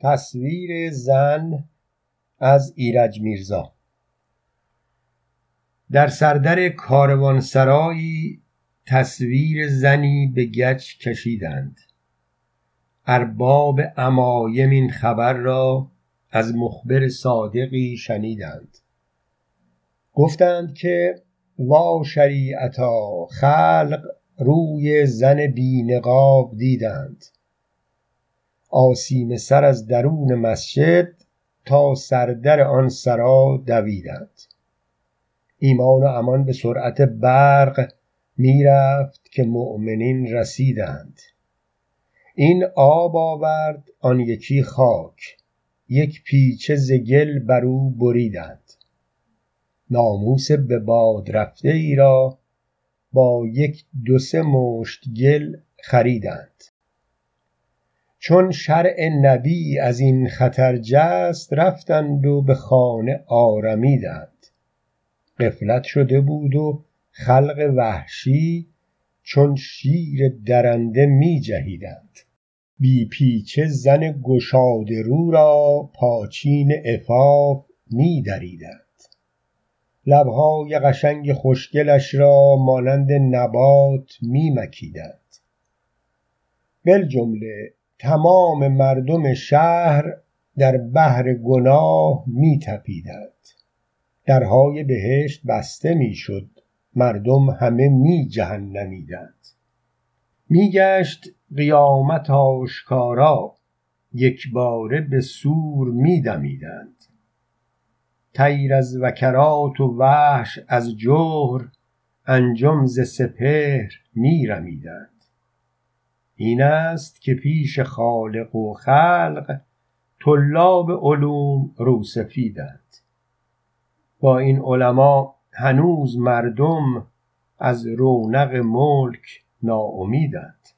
تصویر زن از ایرج میرزا. در سردر کاروانسرایی تصویر زنی به گچ کشیدند. ارباب عمایم این خبر را از مخبر صادقی شنیدند. گفتند که وا شریعتا خلق روی زن بی نقاب دیدند. آسیمه سر از درون مسجد تا سردر آن سرا دویدند. ایمان و امان به سرعت برق می‌رفت که مؤمنین رسیدند. این آب آورد آن یکی خاک یک پیچه ز گل بر او بریدند. ناموس به باد رفته ای را با یک دو سه مشت گل خریدند. چون شرع نبی از این خطر جست رفتند و به خانه آرمیدند غفلت شده بود و خلق وحشی چون شیر درنده می جهیدند بی پیچه زن گشاده رو را پاچین عفاف می دریدند لبهای قشنگ خوشگلش را مانند نبات می مکیدند بالجمله تمام مردم شهر در بحر گناه می تپیدند درهای بهشت بسته می شد مردم همه می جهنمیدند می گشت قیامت آشکارا. یکباره به صور می دمیدند طیر از وکرات و وحش از جحر انجم ز سپهر می رمیدند این است که پیش خالق و خلق طلاب علوم روسفیدند با این علما هنوز مردم از رونق ملک ناامیدند.